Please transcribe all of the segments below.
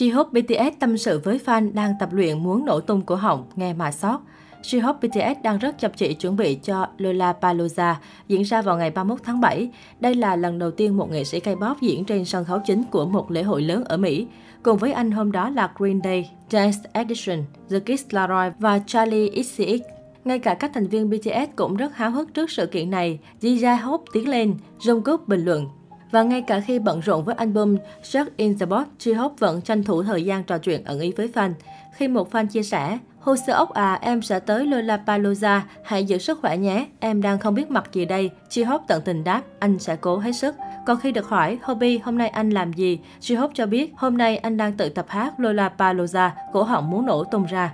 J-Hope BTS tâm sự với fan đang tập luyện muốn nổ tung cổ họng, nghe mà sót. J-Hope BTS đang rất chăm chỉ chuẩn bị cho Lollapalooza diễn ra vào ngày 31 tháng 7. Đây là lần đầu tiên một nghệ sĩ K-pop diễn trên sân khấu chính của một lễ hội lớn ở Mỹ. Cùng với anh hôm đó là Green Day, Dance Edition, The Kids Laroi và Charlie XCX. Ngay cả các thành viên BTS cũng rất háo hức trước sự kiện này. Jia Hope tiến lên, Jungkook bình luận. Và ngay cả khi bận rộn với album Shut in the Box, J-Hope vẫn tranh thủ thời gian trò chuyện ẩn ý với fan. Khi một fan chia sẻ, Hồ sơ ốc à, em sẽ tới Lollapalooza, hãy giữ sức khỏe nhé, em đang không biết mặt gì đây. Chi Hope tận tình đáp, anh sẽ cố hết sức. Còn khi được hỏi, Hobby, hôm nay anh làm gì? Chi Hope cho biết, hôm nay anh đang tự tập hát Lollapalooza, cổ họng muốn nổ tung ra.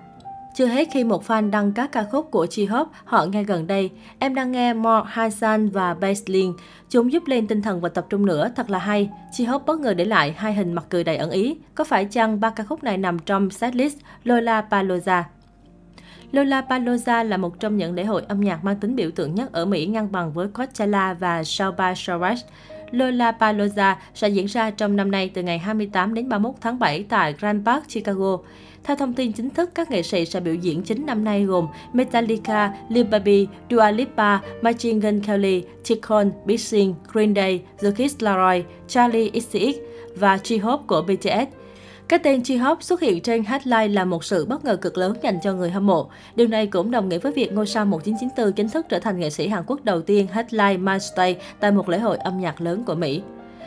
Chưa hết khi một fan đăng các ca khúc của J-Hope họ nghe gần đây. Em đang nghe More Hasan và Baseline. Chúng giúp lên tinh thần và tập trung nữa, thật là hay. J-Hope bất ngờ để lại hai hình mặt cười đầy ẩn ý. Có phải chăng ba ca khúc này nằm trong setlist Lollapalooza? Lollapalooza là một trong những lễ hội âm nhạc mang tính biểu tượng nhất ở Mỹ ngang bằng với Coachella và South by Southwest. Lollapalooza sẽ diễn ra trong năm nay từ ngày 28 đến 31 tháng 7 tại Grand Park, Chicago. Theo thông tin chính thức, các nghệ sĩ sẽ biểu diễn chính năm nay gồm Metallica, Lil Baby, Dua Lipa, Machine Gun Kelly, Ticon, Big Sean, Green Day, The Kids Laroi, Charlie XCX và J-Hope của BTS. Cái tên J-Hope xuất hiện trên headline là một sự bất ngờ cực lớn dành cho người hâm mộ. Điều này cũng đồng nghĩa với việc ngôi sao 1994 chính thức trở thành nghệ sĩ Hàn Quốc đầu tiên headline Mainstay tại một lễ hội âm nhạc lớn của Mỹ.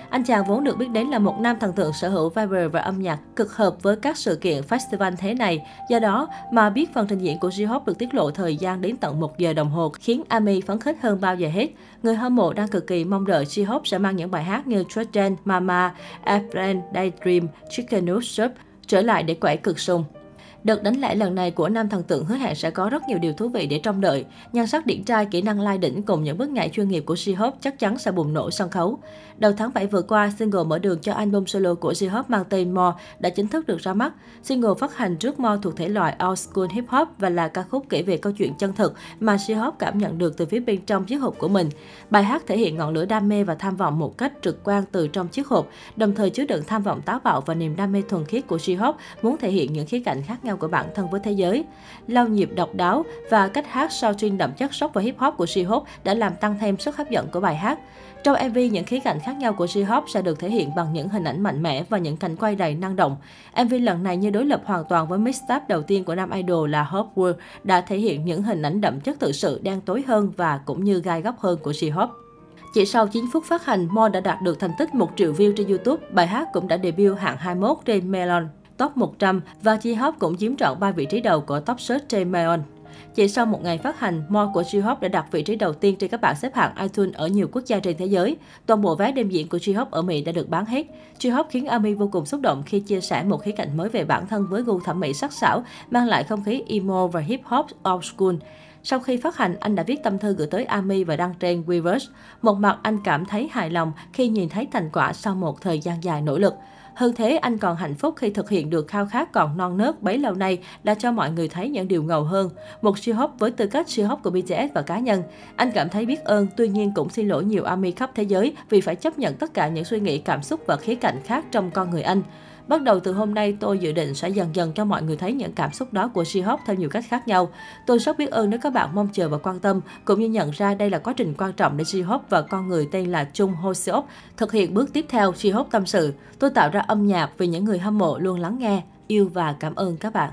Anh chàng vốn được biết đến là một nam thần tượng sở hữu vibe và âm nhạc cực hợp với các sự kiện festival thế này. Do đó mà biết phần trình diễn của J-Hope được tiết lộ thời gian đến tận 1 giờ đồng hồ khiến Ami phấn khích hơn bao giờ hết. Người hâm mộ đang cực kỳ mong đợi J-Hope sẽ mang những bài hát như Trust Mama, Airplane, Daydream, Chicken Noodle Soup trở lại để quẩy cực sung. Đợt đánh lẻ lần này của nam thần tượng hứa hẹn sẽ có rất nhiều điều thú vị để trông đợi. Nhan sắc điển trai, kỹ năng lai đỉnh cùng những bước nhảy chuyên nghiệp của J-Hope chắc chắn sẽ bùng nổ sân khấu. Đầu tháng 7 vừa qua, single mở đường cho album solo của J-Hope mang tên More đã chính thức được ra mắt. Single phát hành trước More thuộc thể loại old school hip hop và là ca khúc kể về câu chuyện chân thực mà J-Hope cảm nhận được từ phía bên trong chiếc hộp của mình. Bài hát thể hiện ngọn lửa đam mê và tham vọng một cách trực quan từ trong chiếc hộp, đồng thời chứa đựng tham vọng táo bạo và niềm đam mê thuần khiết của J-Hope muốn thể hiện những khía cạnh khác nhau của bản thân với thế giới. Lau nhịp độc đáo và cách hát sao chuyên đậm chất sốc và hip hop của J-Hope đã làm tăng thêm sức hấp dẫn của bài hát. Trong MV, những khía cạnh khác nhau của J-Hope sẽ được thể hiện bằng những hình ảnh mạnh mẽ và những cảnh quay đầy năng động. MV lần này như đối lập hoàn toàn với mixtape đầu tiên của nam idol là Hope World đã thể hiện những hình ảnh đậm chất tự sự đen tối hơn và cũng như gai góc hơn của J-Hope. Chỉ sau 9 phút phát hành, Mo đã đạt được thành tích 1 triệu view trên YouTube. Bài hát cũng đã debut hạng 21 trên Melon Top 100 và J-Hope cũng chiếm trọn 3 vị trí đầu của Top Search trên Melon. Chỉ sau một ngày phát hành, More của J-Hope đã đặt vị trí đầu tiên trên các bảng xếp hạng iTunes ở nhiều quốc gia trên thế giới. Toàn bộ vé đêm diễn của J-Hope ở Mỹ đã được bán hết. J-Hope khiến Ami vô cùng xúc động khi chia sẻ một khía cạnh mới về bản thân với gu thẩm mỹ sắc sảo, mang lại không khí emo và hip hop old school. Sau khi phát hành, anh đã viết tâm thư gửi tới Ami và đăng trên Weverse. Một mặt anh cảm thấy hài lòng khi nhìn thấy thành quả sau một thời gian dài nỗ lực. Hơn thế, anh còn hạnh phúc khi thực hiện được khao khát còn non nớt bấy lâu nay là cho mọi người thấy những điều ngầu hơn. Một siêu hop với tư cách siêu hop của BTS và cá nhân. Anh cảm thấy biết ơn, tuy nhiên cũng xin lỗi nhiều ARMY khắp thế giới vì phải chấp nhận tất cả những suy nghĩ, cảm xúc và khía cạnh khác trong con người anh. Bắt đầu từ hôm nay, tôi dự định sẽ dần dần cho mọi người thấy những cảm xúc đó của She-Hulk theo nhiều cách khác nhau. Tôi rất biết ơn nếu các bạn mong chờ và quan tâm, cũng như nhận ra đây là quá trình quan trọng để She-Hulk và con người tên là Chung Ho Seok thực hiện bước tiếp theo. She-Hulk tâm sự, tôi tạo ra âm nhạc vì những người hâm mộ luôn lắng nghe, yêu và cảm ơn các bạn.